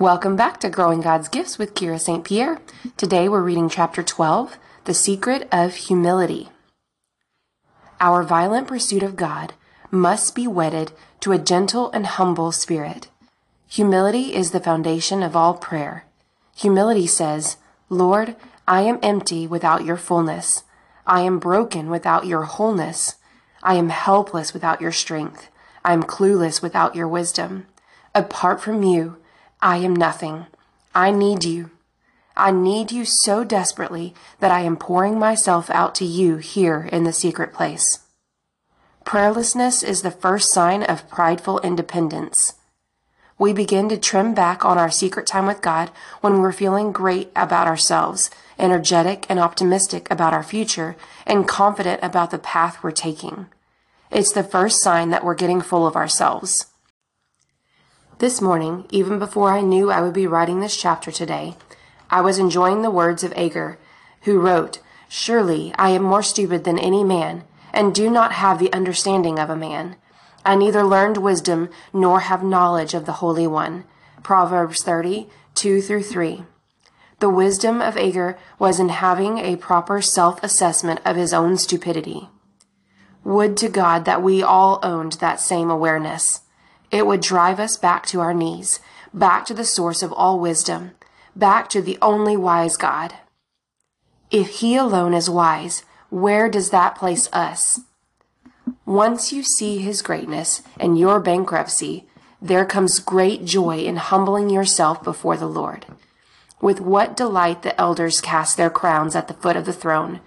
Welcome back to Growing God's Gifts with Kira St. Pierre. Today we're reading chapter 12, The Secret of Humility. Our violent pursuit of God must be wedded to a gentle and humble spirit. Humility is the foundation of all prayer. Humility says, Lord, I am empty without your fullness. I am broken without your wholeness. I am helpless without your strength. I am clueless without your wisdom. Apart from you, I am nothing. I need you. I need you so desperately that I am pouring myself out to you here in the secret place. Prayerlessness is the first sign of prideful independence. We begin to trim back on our secret time with God when we're feeling great about ourselves, energetic and optimistic about our future, and confident about the path we're taking. It's the first sign that we're getting full of ourselves. This morning, even before I knew I would be writing this chapter today, I was enjoying the words of Agur, who wrote, Surely I am more stupid than any man, and do not have the understanding of a man. I neither learned wisdom nor have knowledge of the Holy One. Proverbs 30, 2 through 3. The wisdom of Agur was in having a proper self-assessment of his own stupidity. Would to God that we all owned that same awareness. It would drive us back to our knees, back to the source of all wisdom, back to the only wise God. If He alone is wise, where does that place us? Once you see His greatness and your bankruptcy, there comes great joy in humbling yourself before the Lord. With what delight the elders cast their crowns at the foot of the throne,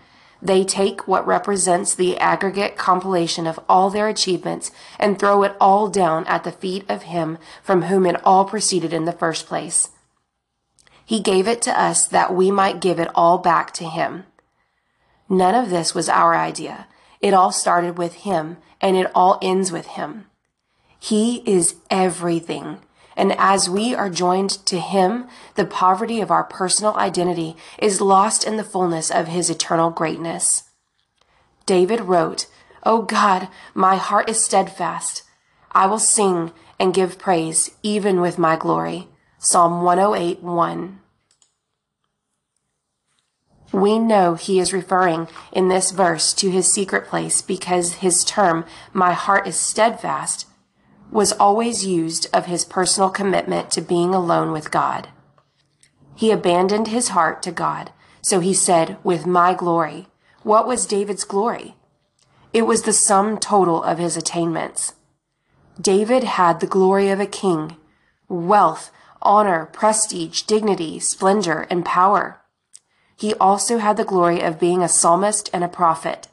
they take what represents the aggregate compilation of all their achievements and throw it all down at the feet of Him from whom it all proceeded in the first place. He gave it to us that we might give it all back to Him. None of this was our idea. It all started with Him and it all ends with Him. He is everything. And as we are joined to Him, the poverty of our personal identity is lost in the fullness of His eternal greatness. David wrote, O God, my heart is steadfast. I will sing and give praise even with my glory. Psalm 108, 1. We know he is referring in this verse to his secret place because his term, my heart is steadfast, was always used of his personal commitment to being alone with God. He abandoned his heart to God, so he said, with my glory. What was David's glory? It was the sum total of his attainments. David had the glory of a king, wealth, honor, prestige, dignity, splendor, and power. He also had the glory of being a psalmist and a prophet.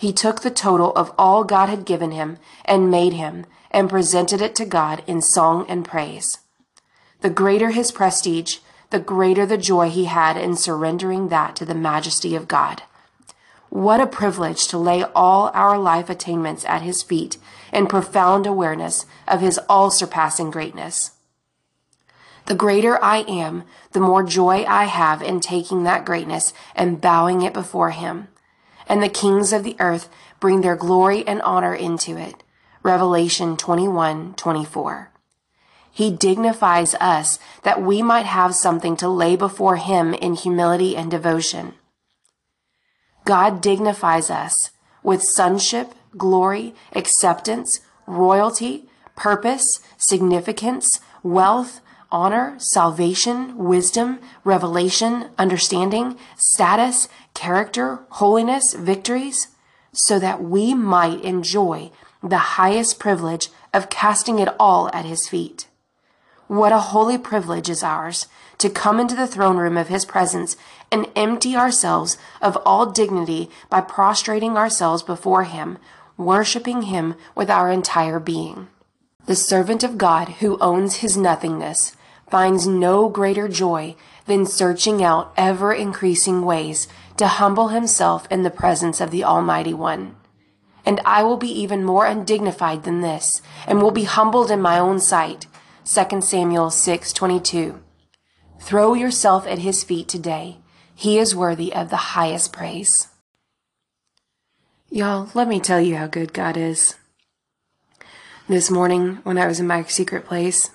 He took the total of all God had given him and made him and presented it to God in song and praise. The greater his prestige, the greater the joy he had in surrendering that to the majesty of God. What a privilege to lay all our life attainments at his feet in profound awareness of his all surpassing greatness. The greater I am, the more joy I have in taking that greatness and bowing it before him and the kings of the earth bring their glory and honor into it. Revelation 21, 24. He dignifies us that we might have something to lay before him in humility and devotion. God dignifies us with sonship, glory, acceptance, royalty, purpose, significance, wealth, honor, salvation, wisdom, revelation, understanding, status, character, holiness, victories, so that we might enjoy the highest privilege of casting it all at his feet. What a holy privilege is ours to come into the throne room of his presence and empty ourselves of all dignity by prostrating ourselves before him, worshiping him with our entire being. The servant of God who owns his nothingness finds no greater joy than searching out ever increasing ways to humble himself in the presence of the Almighty One. And I will be even more undignified than this, and will be humbled in my own sight. 2 Samuel 6:22. Throw yourself at his feet today. He is worthy of the highest praise. Y'all, let me tell you how good God is. This morning, when I was in my secret place,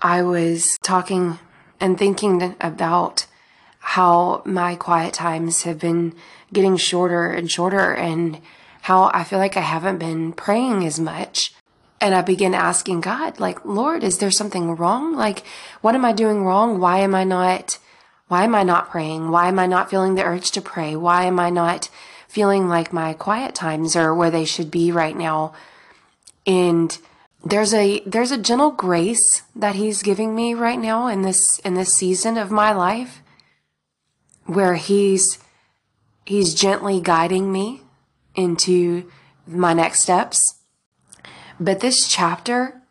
I was talking and thinking about how my quiet times have been getting shorter and shorter and how I feel like I haven't been praying as much. And I began asking God, like, Lord, is there something wrong? Like, what am I doing wrong? Why am I not, why am I not praying? Why am I not feeling the urge to pray? Why am I not feeling like my quiet times are where they should be right now? And there's a, there's a gentle grace that he's giving me right now in this, in this season of my life where he's, he's gently guiding me into my next steps but this chapter,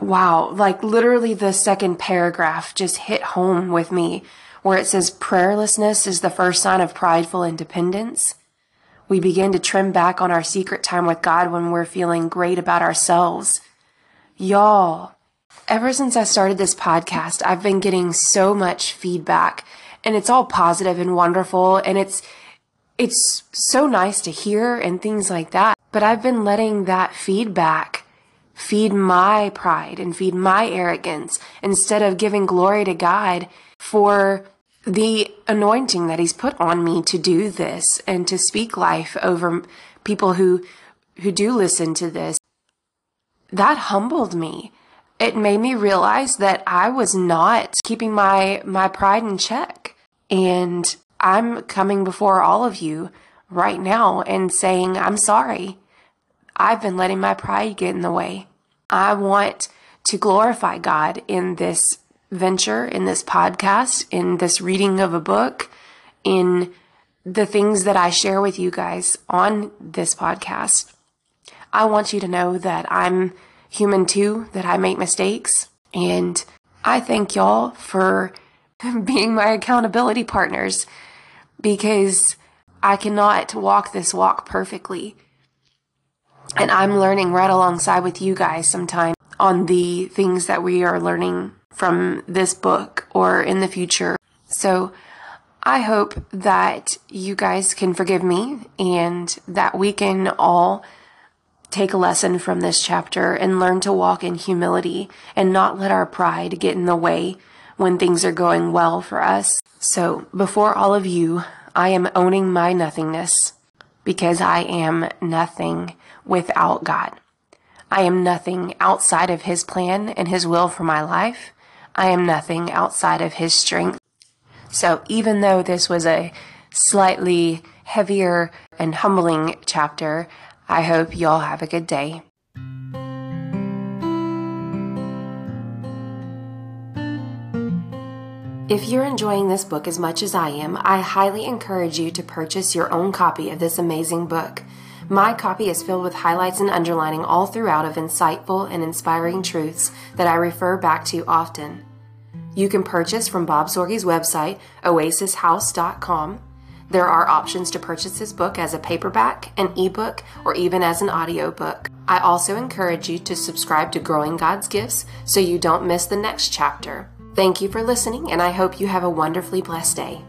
wow, like literally the second paragraph just hit home with me where it says prayerlessness is the first sign of prideful independence. We begin to trim back on our secret time with God when we're feeling great about ourselves. Y'all, ever since I started this podcast, I've been getting so much feedback and it's all positive and wonderful and it's it's so nice to hear and things like that. But I've been letting that feedback feed my pride and feed my arrogance instead of giving glory to God for the anointing that he's put on me to do this and to speak life over people who who do listen to this that humbled me it made me realize that I was not keeping my my pride in check and I'm coming before all of you right now and saying, I'm sorry. I've been letting my pride get in the way. I want to glorify God in this venture, in this podcast, in this reading of a book, in the things that I share with you guys on this podcast. I want you to know that I'm human too, that I make mistakes. And I thank y'all for being my accountability partners because I cannot walk this walk perfectly. And I'm learning right alongside with you guys sometime on the things that we are learning from this book or in the future. So I hope that you guys can forgive me and that we can all take a lesson from this chapter and learn to walk in humility and not let our pride get in the way when things are going well for us. So before all of you, I am owning my nothingness because I am nothing without God. I am nothing outside of His plan and His will for my life. I am nothing outside of His strength. So even though this was a slightly heavier and humbling chapter, I hope y'all have a good day. If you're enjoying this book as much as I am, I highly encourage you to purchase your own copy of this amazing book. My copy is filled with highlights and underlining all throughout of insightful and inspiring truths that I refer back to often. You can purchase from Bob Sorge's website, oasishouse.com. There are options to purchase this book as a paperback, an ebook, or even as an audiobook. I also encourage you to subscribe to Growing God's Gifts so you don't miss the next chapter. Thank you for listening, and I hope you have a wonderfully blessed day.